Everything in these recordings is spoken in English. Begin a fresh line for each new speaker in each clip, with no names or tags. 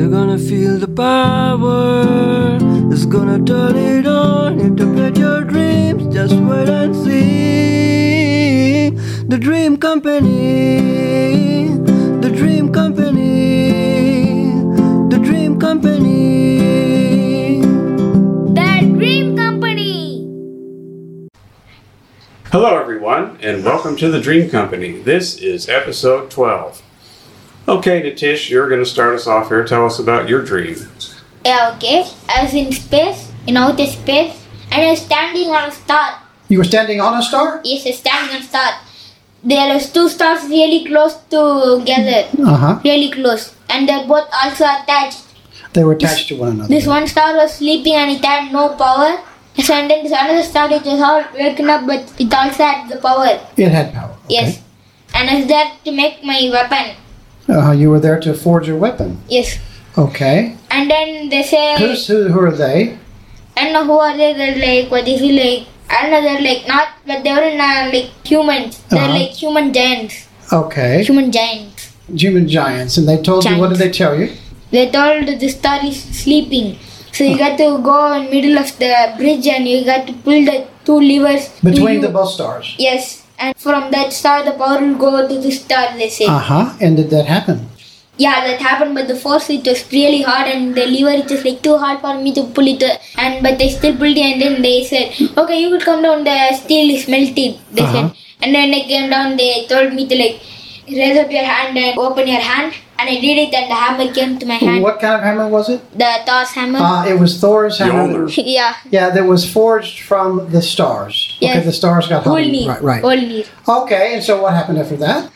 You're gonna feel the power. It's gonna turn it on. Interpret your dreams. Just wait and see. The Dream Company. The Dream Company. The Dream Company.
The Dream Company.
Hello, everyone, and welcome to the Dream Company. This is episode 12. Okay, Nithish, you're going to start us off here. Tell us about your dream.
Yeah, okay. I was in space, in outer space, and I was standing on a star.
You were standing on a star?
Yes, I was standing on a star. There was two stars really close together,
Uh huh.
really close, and they're both also attached.
They were attached to one another.
This one star was sleeping and it had no power. So and then this another star it was all waking up, but it also had the power.
It had power. okay.
Yes, and I was there to make my weapon.
Uh, you were there to forge your weapon.
Yes,
Okay.
and then they say.
Who's who? Who are they?
I don't know who are they. They're like what is it like? I don't know. They're like not, but they were not like humans. They're
Uh-huh.
like human giants.
Okay.
Human giants.
Human giants. And they told you. What did they tell you?
They told the star is sleeping, so you got to go in middle of the bridge and you got to pull the two levers
Between the both stars.
Yes, and from that star the power will go to the star. They say.
Uh huh. And did that happen?
Yeah, that happened, but the force it was really hard, and the lever it was like too hard for me to pull it. And but they still pulled it, and then they said, "Okay, you could come down. The steel is melted." They
Uh-huh.
said, and then I came down, they told me to like raise up your hand and open your hand, and I did it, and the hammer came to my hand.
What kind of hammer was it?
The Thor's hammer.
Uh, it was Thor's hammer.
Yeah.
Yeah, that was forged from the stars. Okay,
Yes.
the stars got hot.
Only.
Right, right.
Only.
Okay, and so what happened after that?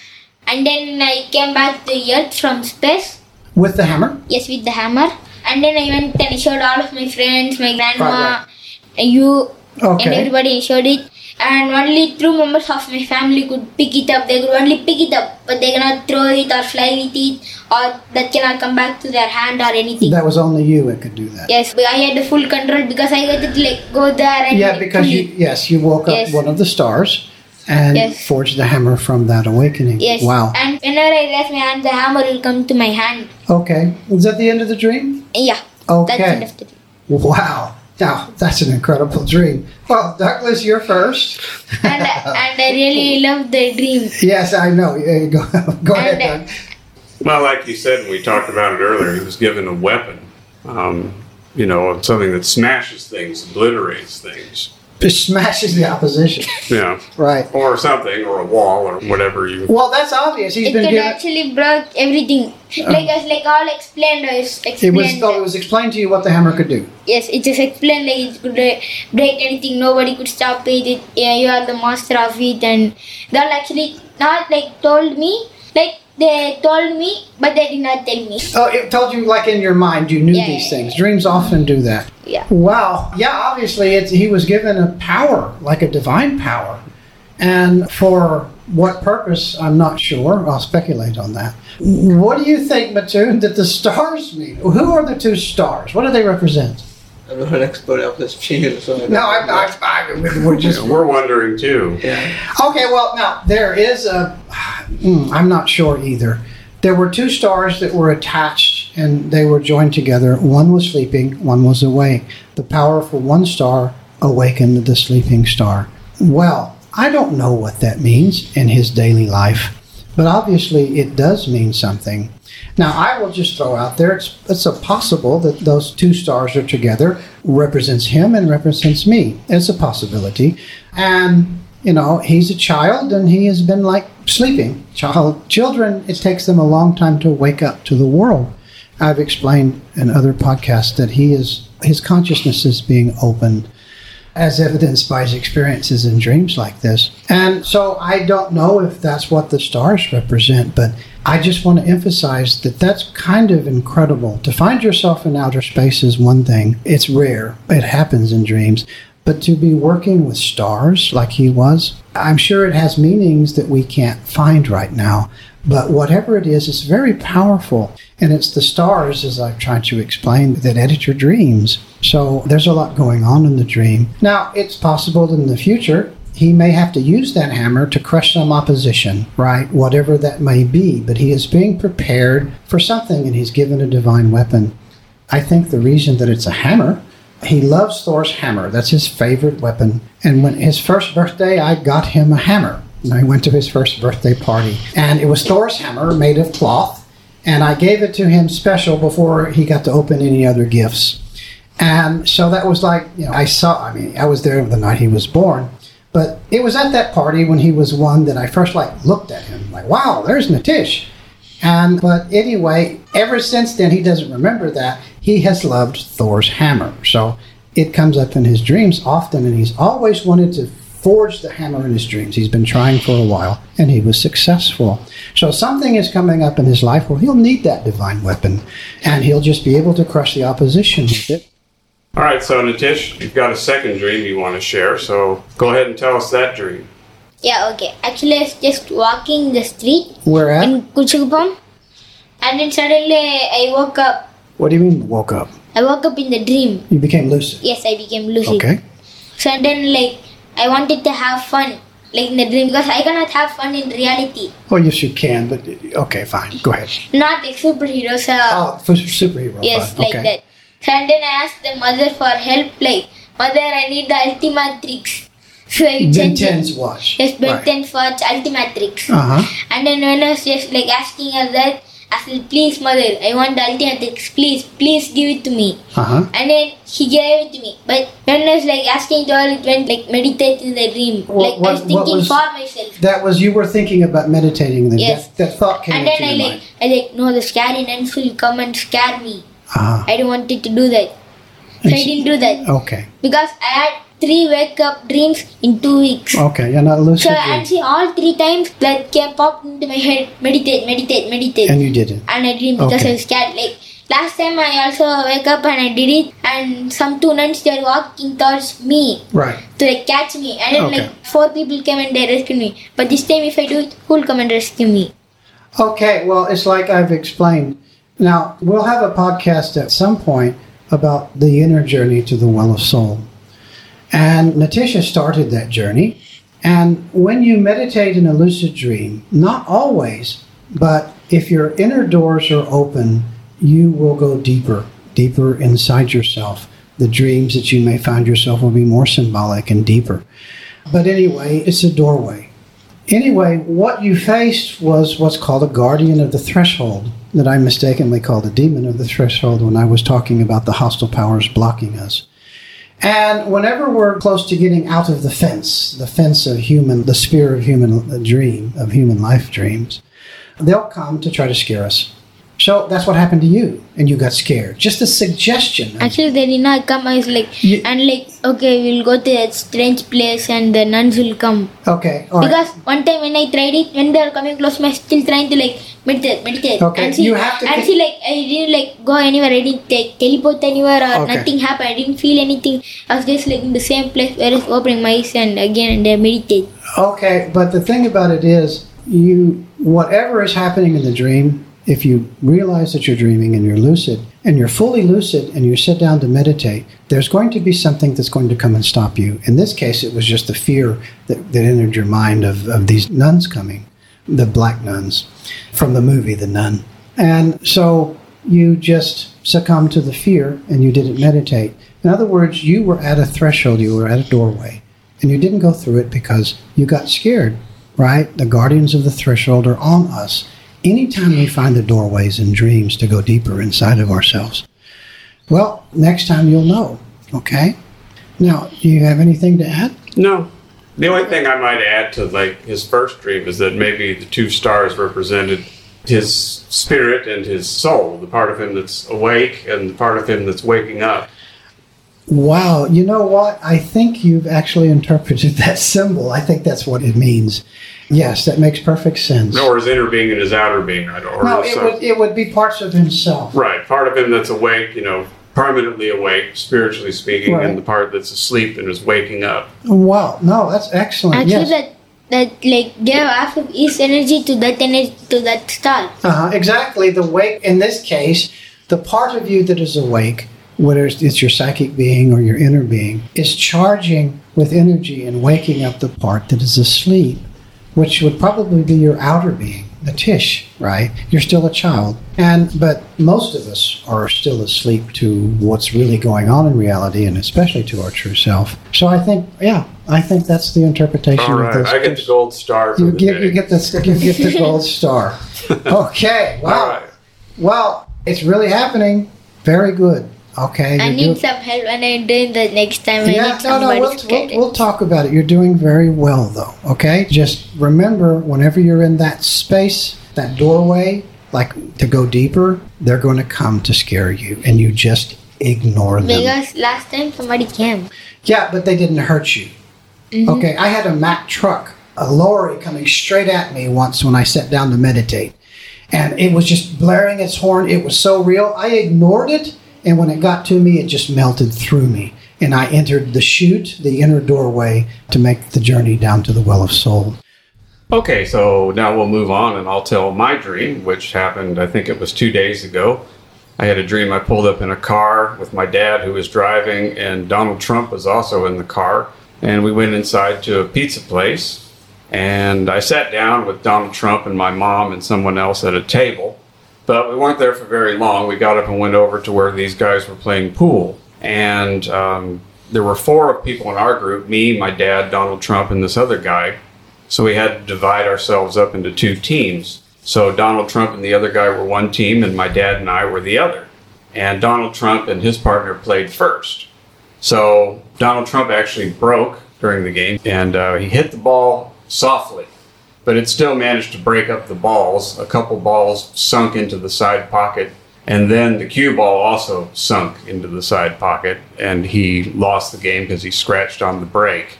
And then I came back to Earth from space.
With the hammer?
Yes, with the hammer. And then I went and I showed all of my friends, my grandma,
Right,
and you, and everybody showed it. And only two members of my family could pick it up. They could only pick it up, but they cannot throw it or fly with it, or that cannot come back to their hand or anything.
That was only you that could do that.
yes, but I had the full control because I got to like go there and
Yeah, because you yes, you woke up
Yes.
one of the stars and
Yes.
forged the hammer from that awakening.
Yes.
Wow.
And whenever I raise my hand, the hammer will come to my hand.
Okay. Is that the end of the dream?
Yeah.
Okay.
That's enough to do.
Wow. Now that's an incredible dream. Well, Douglas, you're first.
And, and I really love the dream.
Yes, I know. Yeah, Go, go ahead,
And,
Doug.
Well, like you said, and we talked about it earlier, he was given a weapon. Um, you know, something that smashes things, obliterates things.
It smashes the opposition.
Yeah.
Right.
or something, or a wall, or whatever you.
Well, that's obvious. He's
it
been
could
given.
actually break everything. like as like all explained, I was
It was. Oh, it was explained to you what the hammer could do.
yes, it just explained like it could uh, break anything. Nobody could stop it. it yeah, you are the master of it, and they'll actually not like told me. Like they told me, but they did not tell me.
Oh, it told you like in your mind you knew
Yeah,
these
yeah,
things. Dreams often do that.
Yeah.
Wow. Yeah, obviously it's, he was given a power, like a divine power. And for what purpose, I'm not sure. I'll speculate on that. What do you think, Midhun, that the stars mean? Who are the two stars? What do they represent?
I'm not an expert of this field, so I don't
No,
know.
I, I, I, we're just.
We're wondering too.
Yeah.
Okay, well, now, there is a. Hmm, I'm not sure either. There were two stars that were attached and they were joined together. One was sleeping, one was awake. The powerful one star awakened the sleeping star. Well, I don't know what that means in his daily life, but obviously it does mean something. Now, I will just throw out there it's, it's a possible that those two stars are together, represents him and represents me. It's a possibility. And, you know, he's a child and he has been like sleeping. Child, children, it takes them a long time to wake up to the world. I've explained in other podcasts that he is, his consciousness is being opened as evidenced by his experiences and dreams like this. And so I don't know if that's what the stars represent, but I just want to emphasize that that's kind of incredible. To find yourself in outer space is one thing, it's rare, it happens in dreams. But to be working with stars like he was, I'm sure it has meanings that we can't find right now. But whatever it is, it's very powerful. And it's the stars, as I've tried to explain, that edit your dreams. So there's a lot going on in the dream. Now, it's possible in the future he may have to use that hammer to crush some opposition, right? Whatever that may be, but he is being prepared for something and he's given a divine weapon. I think the reason that it's a hammer, he loves Thor's hammer. That's his favorite weapon. And when his first birthday, I got him a hammer. And I went to his first birthday party. And it was Thor's hammer made of cloth. And I gave it to him special before he got to open any other gifts. And so that was like, you know, I saw, I mean, I was there the night he was born. But it was at that party when he was one that I first like looked at him like, wow, there's Nithish. And but anyway, ever since then he doesn't remember that. He has loved Thor's hammer. So it comes up in his dreams often and he's always wanted to forge the hammer in his dreams. He's been trying for a while and he was successful. So something is coming up in his life where he'll need that divine weapon and he'll just be able to crush the opposition with it.
All right, so Nithish, you've got a second dream you want to share, so go ahead and tell us that dream.
Yeah, okay. Actually, I was just walking the street
Where at?
in Kuchukupam, and then suddenly I woke up.
What do you mean woke up?
I woke up in the dream.
You became lucid.
Yes, I became lucid.
Okay.
So then, like, I wanted to have fun, like in the dream, because I cannot have fun in reality.
Oh, yes, you can, but okay, fine. Go ahead.
Not like superheroes. Uh,
Oh, for superhero.
yes,
fine.
like
okay.
that. So and then I asked the mother for help, like, mother, I need the Ultimatrix. So I
Ben
sent it-
10's watch.
Yes, Ben
Right.
10 for Ultimatrix.
Uh huh.
And then when I was just like asking her that, I said, please mother, I want the Ultimatrix, please, please give it to me.
Uh huh.
And then she gave it to me. But when I was like asking to her, it went like meditate in the dream.
What-
like I was
what- what
thinking
was-
for myself.
That was you were thinking about meditating. Then
Yes.
that, that thought came
And then I like. I like, no, the scary nuns will come and scare me.
Ah,
I don't want it to do that. So I didn't do that.
okay.
Because I had three wake up dreams in two weeks.
Okay, you're not lucid.
So
dream.
and see all three times that came popped into my head. Meditate, meditate, meditate.
and you didn't.
and I dreamed because
Okay.
I was scared. Like last time, I also wake up and I did it, and some two nuns they were walking towards me
Right.
to like catch me, and then
Okay.
like four people came and they rescued me. But this time, if I do it, who'll come and rescue me?
Okay, well, it's like I've explained. Now, we'll have a podcast at some point about the inner journey to the well of soul. And Natisha started that journey. And when you meditate in a lucid dream, not always, but if your inner doors are open, you will go deeper, deeper inside yourself. The dreams that you may find yourself will be more symbolic and deeper. But anyway, it's a doorway. Anyway, what you faced was what's called a guardian of the threshold, that I mistakenly called a demon of the threshold when I was talking about the hostile powers blocking us. And whenever we're close to getting out of the fence, the fence of human, the sphere of human dream, of human life dreams, they'll come to try to scare us. So that's what happened to you, and you got scared. Just a suggestion.
Actually, they did not come. I was like,
You-
and like, okay, we'll go to that strange place, and the nuns will come.
Okay, all right.
Because one time when I tried it, when they were coming close, I was still trying to like meditate, meditate.
Okay,
And see,
you have to
and see, like I didn't like go anywhere. I didn't like, teleport anywhere or
Okay.
nothing happened. I didn't feel anything. I was just like in the same place where I was opening my eyes and again and then meditate.
Okay, but the thing about it is, you whatever is happening in the dream, if you realize that you're dreaming and you're lucid and you're fully lucid and you sit down to meditate, there's going to be something that's going to come and stop you. In this case, it was just the fear that, that entered your mind of, of these nuns coming, the black nuns from the movie The Nun. And so you just succumbed to the fear and you didn't meditate. In other words, you were at a threshold, you were at a doorway and you didn't go through it because you got scared, right? The guardians of the threshold are on us. Anytime we find the doorways in dreams to go deeper inside of ourselves. Well, next time you'll know, okay? Now, do you have anything to add?
No. The only thing I might add to like his first dream is that maybe the two stars represented his spirit and his soul, the part of him that's awake and the part of him that's waking up.
Wow, you know what? I think you've actually interpreted that symbol. I think that's what it means. Yes, that makes perfect sense.
Or his inner being and his outer being. I don't or
No, it would, it would be parts of himself.
Right, part of him that's awake, you know, permanently awake, spiritually speaking,
Right.
and the part that's asleep and is waking up.
Wow, no, that's excellent.
Actually,
yes.
that that like gave half of his energy to that energy to that star.
Uh-huh, exactly. The wake, in this case, the part of you that is awake, whether it's, it's your psychic being or your inner being, is charging with energy and waking up the part that is asleep, which would probably be your outer being, the tish, right? You're still a child. And but most of us are still asleep to what's really going on in reality and especially to our true self. So I think yeah, I think that's the interpretation
All
of
right,
this.
I get the gold star for
you get
day.
you get the you get the gold star. Okay. Wow.
Right.
Well, it's really happening. Very good. Okay.
I need
doing-
some help when I'm doing the next time. I need
no, no, we'll, we'll, we'll talk about it. You're doing very well, though. Okay, just remember whenever you're in that space, that doorway, like to go deeper, they're going to come to scare you, and you just ignore them.
Because last time somebody came.
Yeah, but they didn't hurt you. Mm-hmm. Okay, I had a Mack truck, a lorry coming straight at me once when I sat down to meditate. And it was just blaring its horn. It was so real. I ignored it, and when it got to me, it just melted through me. And I entered the chute, the inner doorway, to make the journey down to the Well of Soul.
Okay, so now we'll move on and I'll tell my dream, which happened, I think it was two days ago. I had a dream I pulled up in a car with my dad who was driving, and Donald Trump was also in the car. And we went inside to a pizza place. And I sat down with Donald Trump and my mom and someone else at a table. But we weren't there for very long. We got up and went over to where these guys were playing pool. And um, there were four people in our group me, my dad, Donald Trump, and this other guy. So we had to divide ourselves up into two teams. So Donald Trump and the other guy were one team, and my dad and I were the other. And Donald Trump and his partner played first. So Donald Trump actually broke during the game, and uh, he hit the ball softly, but it still managed to break up the balls. A couple balls sunk into the side pocket, and then the cue ball also sunk into the side pocket, and he lost the game because he scratched on the break.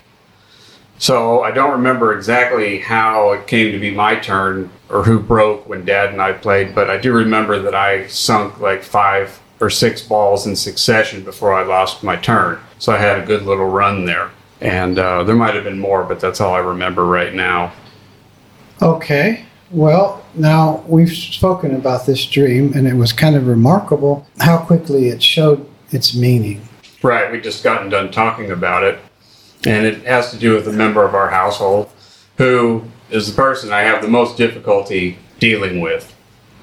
So I don't remember exactly how it came to be my turn or who broke when Dad and I played, but I do remember that I sunk like five or six balls in succession before I lost my turn. So I had a good little run there. And uh, there might have been more, but that's all I remember right now.
Okay. Well, now we've spoken about this dream, and it was kind of remarkable how quickly it showed its meaning.
Right, we just gotten done talking about it. And it has to do with a member of our household who is the person I have the most difficulty dealing with.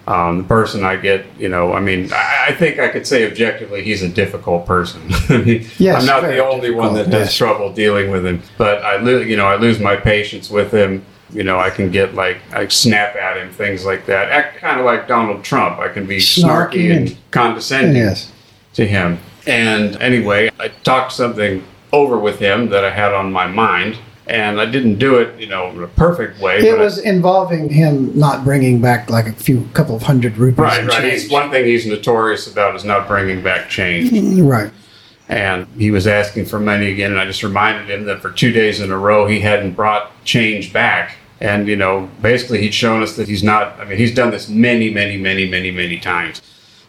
Um, the person I get, you know, I mean, I, I think I could say objectively he's a difficult person. I mean,
Yes,
I'm not the only one that
difficult,
has
yes.
trouble dealing with him, but I, lo- you know, I lose my patience with him. You know, I can get like, I snap at him, things like that. Act kind of like Donald Trump. I can be
Snarky
snarky and
and-
condescending
Yes.
to him. And anyway, I talked something over with him that I had on my mind, and I didn't do it, you know, in a perfect way.
It
but I-
was involving him not bringing back like a few couple of hundred rupees.
right, right.
change.
He's one thing he's notorious about is not bringing back change.
Mm, right.
and he was asking for money again and i just reminded him that for two days in a row he hadn't brought change back and you know basically he'd shown us that he's not i mean he's done this many many many many many times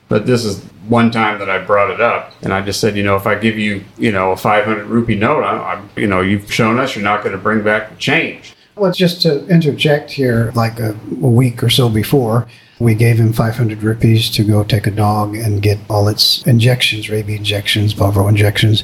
but this is one time that i brought it up and i just said you know if i give you you know a 500 rupee note I, I'm, you know you've shown us you're not going to bring back the change
Well, just to interject here, like a, a week or so before, we gave him 500 rupees to go take a dog and get all its injections, rabies injections, parvo injections.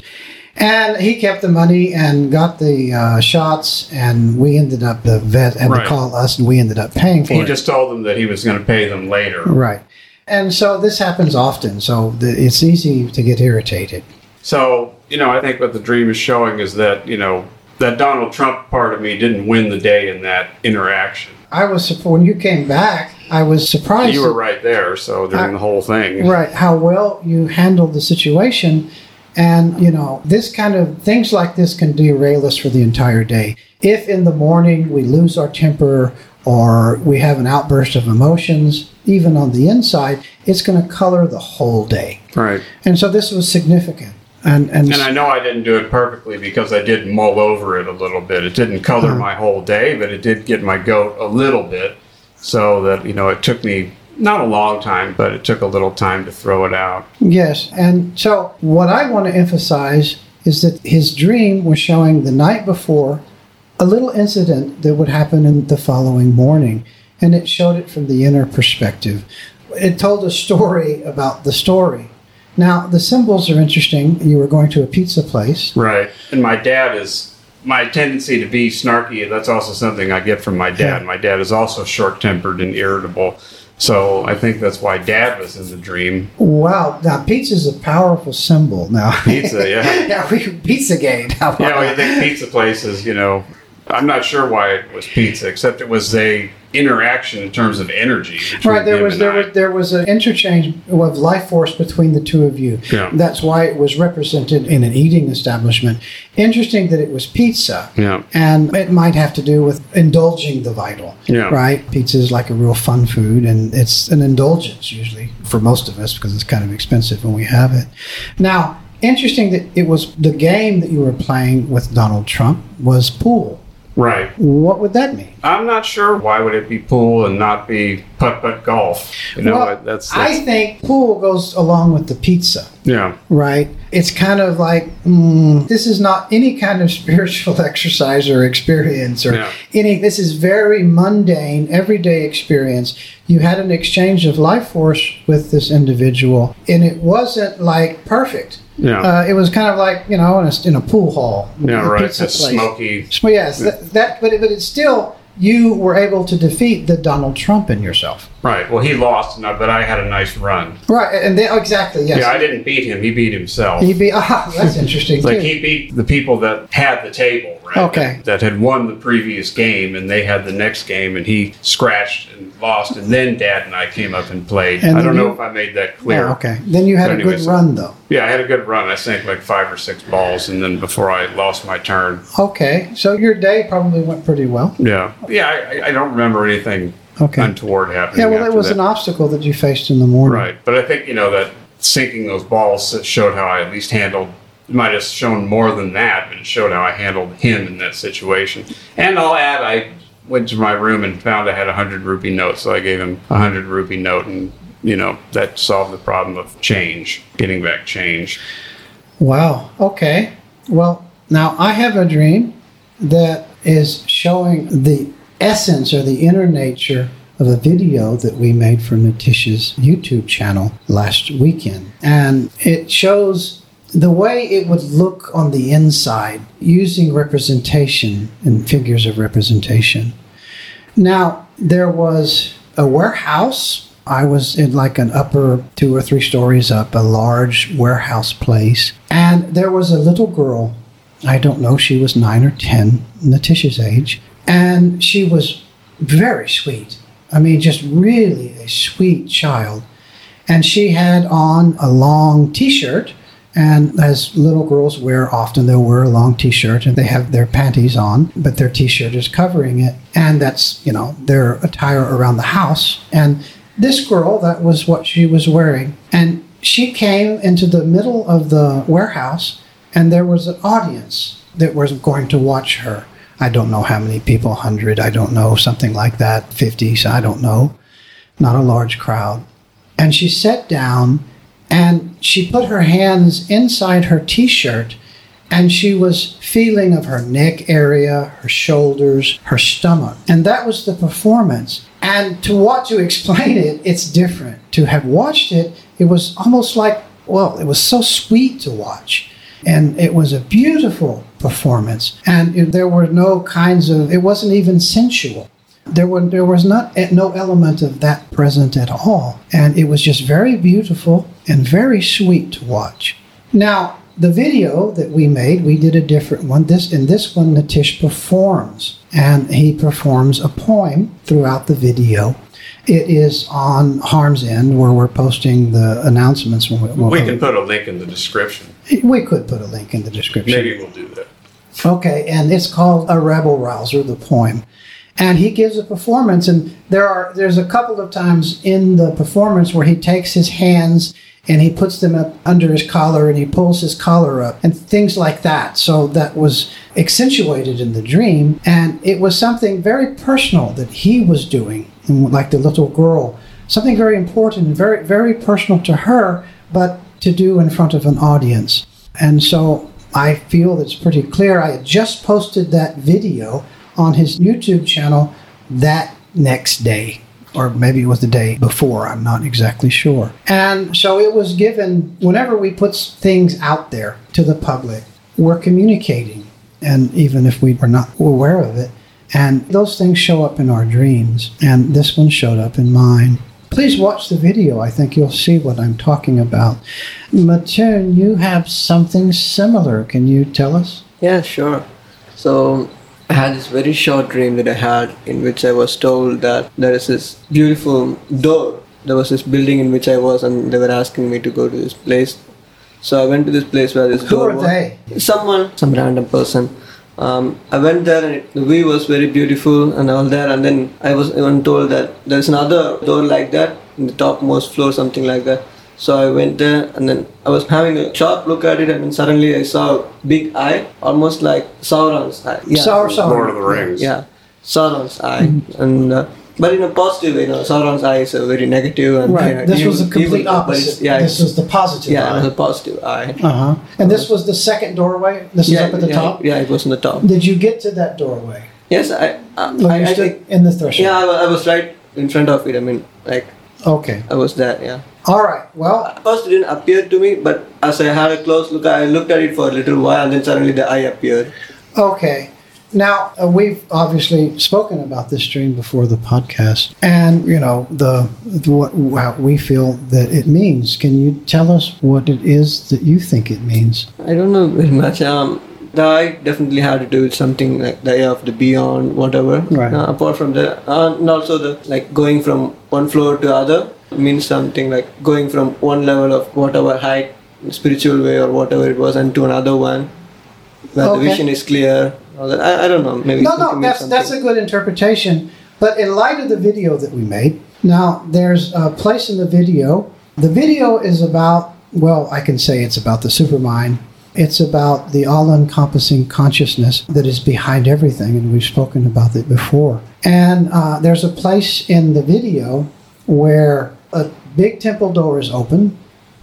And he kept the money and got the uh, shots, and we ended up, the vet had
Right.
to call us, and we ended up paying for
he
it.
He just told them that he was going to pay them later
right. And so this happens often, so the, it's easy to get irritated.
So, you know, I think what the dream is showing is that, you know, that Donald Trump part of me didn't win the day in that interaction.
I was, when you came back, I was surprised.
You were right there, so during
I-
the whole thing.
right how well you handled the situation and you know this kind of things like this can derail us for the entire day if in the morning we lose our temper or we have an outburst of emotions even on the inside it's going to color the whole day
Right.
and so this was significant and and,
And I know I didn't do it perfectly because I did mull over it a little bit. It didn't color
Uh-huh.
my whole day, but it did get my goat a little bit. So that, you know, it took me not a long time, but it took a little time to throw it out.
Yes, and so what I want to emphasize is that his dream was showing the night before a little incident that would happen in the following morning, and it showed it from the inner perspective. It told a story about the story. Now, the symbols are interesting. You were going to a pizza place.
Right. And my dad is my tendency to be snarky. That's also something I get from my dad. My dad is also short tempered and irritable. So I think that's why dad was in the dream.
Wow. Now, pizza is a powerful symbol. Now,
Pizza, yeah.
yeah, we Pizzagate.
Yeah, well, you think pizza places, you know, I'm not sure why it was pizza, except it was a interaction in terms of energy.
Right, there was there
I.
was there was an interchange of life force between the two of you.
Yeah.
That's why it was represented in an eating establishment. Interesting that it was pizza.
Yeah.
And it might have to do with indulging the vital.
Yeah.
Right? Pizza is like a real fun food and it's an indulgence usually for most of us because it's kind of expensive when we have it. Now, interesting that it was the game that you were playing with Donald Trump was pool.
Right.
What would that mean?
I'm not sure why would it be pool and not be putt putt golf. You know,
well,
that's, that's
I think pool goes along with the pizza.
yeah.
right? It's kind of like mm, this is not any kind of spiritual exercise or experience or
Yeah.
any. This is very mundane, everyday experience. You had an exchange of life force with this individual, and it wasn't like perfect.
Yeah.
Uh, it was kind of like you know in a, in a pool hall,
yeah,
a
right.
pizza
It's
place.
smoky.
So yes, that, that but it, but it's still you were able to defeat the Donald Trump in yourself,
Right. Well, he lost, but I had a nice run.
right? And they, exactly yes.
Yeah, I didn't beat him. He beat himself.
He'd be ah, that's interesting.
Like
too.
he beat the people that had the table, right?
Okay.
That had won the previous game, and they had the next game, and he scratched and lost, and then Dad and I came up and played.
And
I don't
then
know if I made that clear.
Oh, okay. Then you had
But
a good run, though.
Yeah, I had a good run. I sank like five or six balls, and then before I lost my turn.
Okay, so your day probably went pretty well.
Yeah, yeah. I, I don't remember anything
Okay.
untoward happening.
Yeah, well, it was
that.
an obstacle that you faced in the morning.
Right, but I think you know that sinking those balls showed how I at least handled. It might have shown more than that, but it showed how I handled him in that situation. And I'll add, I went to my room and found I had a hundred rupee note, so I gave him a hundred rupee note, and you know that solved the problem of change, getting back change.
Wow. Okay. Well, now I have a dream that is showing the essence or the inner nature of a video that we made for Nithish's YouTube channel last weekend. And it shows the way it would look on the inside using representation and figures of representation. Now, there was a warehouse. I was in like an upper two or three stories up, a large warehouse place. And there was a little girl. I don't know, she was nine or 10, Nithish's age. And she was very sweet. I mean, just really a sweet child. And she had on a long t shirt. And as little girls wear often, they'll wear a long t shirt and they have their panties on, but their t shirt is covering it. And that's, you know, their attire around the house. And this girl, that was what she was wearing. And she came into the middle of the warehouse, and there was an audience that was going to watch her. I don't know how many people, 100, I don't know, something like that, 50, so I don't know. Not a large crowd. And she sat down and she put her hands inside her t shirt and she was feeling of her neck area, her shoulders, her stomach. And that was the performance. And to what to explain it, it's different. To have watched it, it was almost like, well, it was so sweet to watch. And it was a beautiful performance. And there were no kinds of, it wasn't even sensual. There, were, there was not no element of that present at all. And it was just very beautiful and very sweet to watch. Now, the video that we made, we did a different one. This in this one, Nithish performs, and he performs a poem throughout the video. It is on Harm's End, where we're posting the announcements. When we, when
We can put a link in the description.
we could put a link in the description.
Maybe we'll do that.
Okay, and it's called A Rabble Rouser, the poem. And he gives a performance, and there are there's a couple of times in the performance where he takes his hands and he puts them up under his collar and he pulls his collar up and things like that. So that was accentuated in the dream, and it was something very personal that he was doing, like the little girl, something very important very very personal to her, but to do in front of an audience. And so I feel it's pretty clear. I had just posted that video on his YouTube channel that next day. or maybe it was the day before. I'm not exactly sure. And so it was given whenever we put things out there to the public, we're communicating. And even if we were not aware of it, and those things show up in our dreams, and this one showed up in mine. Please watch the video. I think you'll see what I'm talking about. Midhun, you have something similar. Can you tell us?
Yeah, sure. So I had this very short dream that I had in which I was told that there is this beautiful door. There was this building in which I was, and they were asking me to go to this place. So I went to this place where this
Who
door
are
was.
they?
Someone, some random person. Um, I went there and it, the view was very beautiful and all there. And then I was even told that there's another door like that in the topmost floor, something like that. So I went there and then I was having a sharp look at it and then suddenly I saw a big eye, almost like Sauron's eye. Yeah.
Sauron.
Lord of the Rings.
Yeah, Sauron's eye,
Mm-hmm.
and uh, but in a positive way. You know, Sauron's eye is a very negative and
Right.
you know,
This was the complete
evil, but it's-
opposite.
Yeah,
this was the positive.
yeah, it was
eye.
a positive eye.
Uh huh. And this was the second doorway. This
yeah,
is up at the
yeah,
top.
Yeah, it was on the top.
Did you get to that doorway?
Yes, I. Uh,
When
I,
you
I think.
in the threshold.
Yeah, I, I was right in front of it. I mean, like
Okay.
I was there. Yeah.
All right. Well,
At first, it didn't appear to me, but as I had a close look, I looked at it for a little while, and then suddenly the eye appeared.
okay. Now uh, we've obviously spoken about this dream before the podcast, and you know the, the what how we feel that it means. Can you tell us what it is that you think it means?
I don't know very much. Um, the eye definitely had to do with something like the eye of the beyond, whatever.
Right.
Uh, apart from that, uh, and also the like going from one floor to other means something like going from one level of whatever height, spiritual way or whatever it was, and to another one where
Okay.
the vision is clear. That. I, I don't know. Maybe
No, no, that's
something.
that's a good interpretation. But in light of the video that we made, now there's a place in the video. The video is about well, I can say it's about the supermind. It's about the all-encompassing consciousness that is behind everything, and we've spoken about it before. And uh, there's a place in the video where a big temple door is open,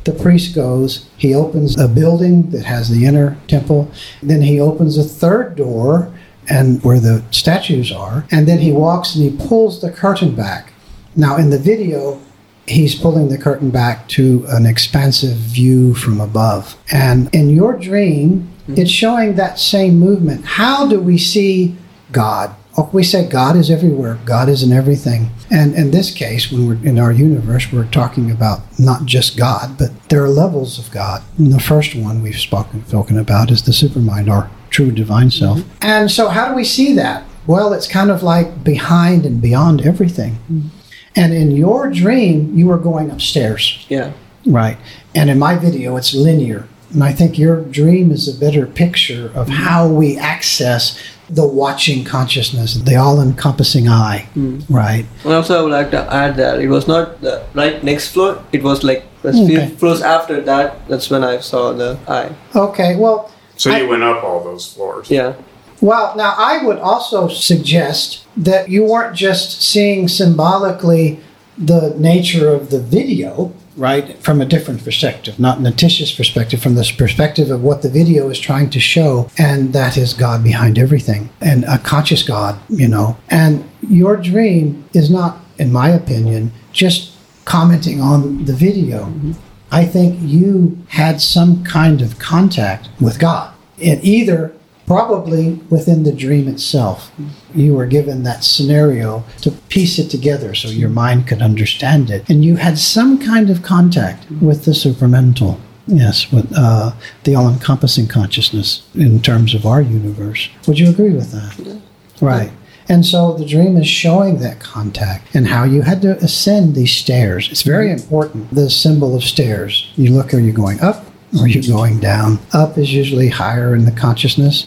the priest goes, he opens a building that has the inner temple, then he opens a third door and where the statues are, and then he walks and he pulls the curtain back. Now in the video, he's pulling the curtain back to an expansive view from above. And in your dream, it's showing that same movement. How do we see God? We say God is everywhere. God is in everything. And in this case, when we're in our universe, we're talking about not just God, but there are levels of God. And the first one we've spoken, spoken about is the supermind, our true divine self. Mm-hmm. And so, how do we see that? Well, it's kind of like behind and beyond everything. Mm-hmm. And in your dream, you were going upstairs.
Yeah.
Right. And in my video, it's linear. And I think your dream is a better picture of how we access the watching consciousness, the all encompassing eye. Hmm. Right.
And also, I would like to add that it was not the right next floor. It was like the
Okay.
few floors after that. That's when I saw the eye.
Okay. Well,
So
I-
you went up all those floors.
Yeah.
Well, now I would also suggest that you weren't just seeing symbolically the nature of the video, right, from a different perspective, not Nithish's perspective, from this perspective of what the video is trying to show, and that is God behind everything, and a conscious God, you know. And your dream is not, in my opinion, just commenting on the video. Mm-hmm. I think you had some kind of contact with God. And either probably within the dream itself, you were given that scenario to piece it together so your mind could understand it. And you had some kind of contact with the supramental. Yes, with uh, the all encompassing consciousness in terms of our universe. Would you agree with that? Right. And so the dream is showing that contact and how you had to ascend these stairs. It's very important, the symbol of stairs. You look, are you going up or are you going down? Up is usually higher in the consciousness,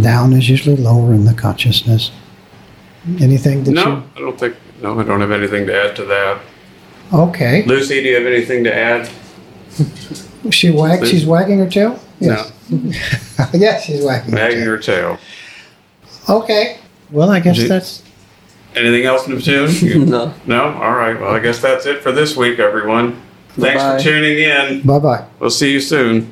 down is usually lower in the consciousness. Anything that
No, I don't think. No, I don't have anything to add to that.
Okay.
Lucy, do you have anything to add?
She wags, she's wagging her tail? Yes. yes, she's wagging her
Wagging
tail.
her tail.
Okay. Well, I guess
Did-
that's.
Anything else, Neptune?
No.
no? All right. Well, I guess that's it for this week, everyone. Thanks
Bye-bye.
for tuning in.
Bye bye.
We'll see you soon.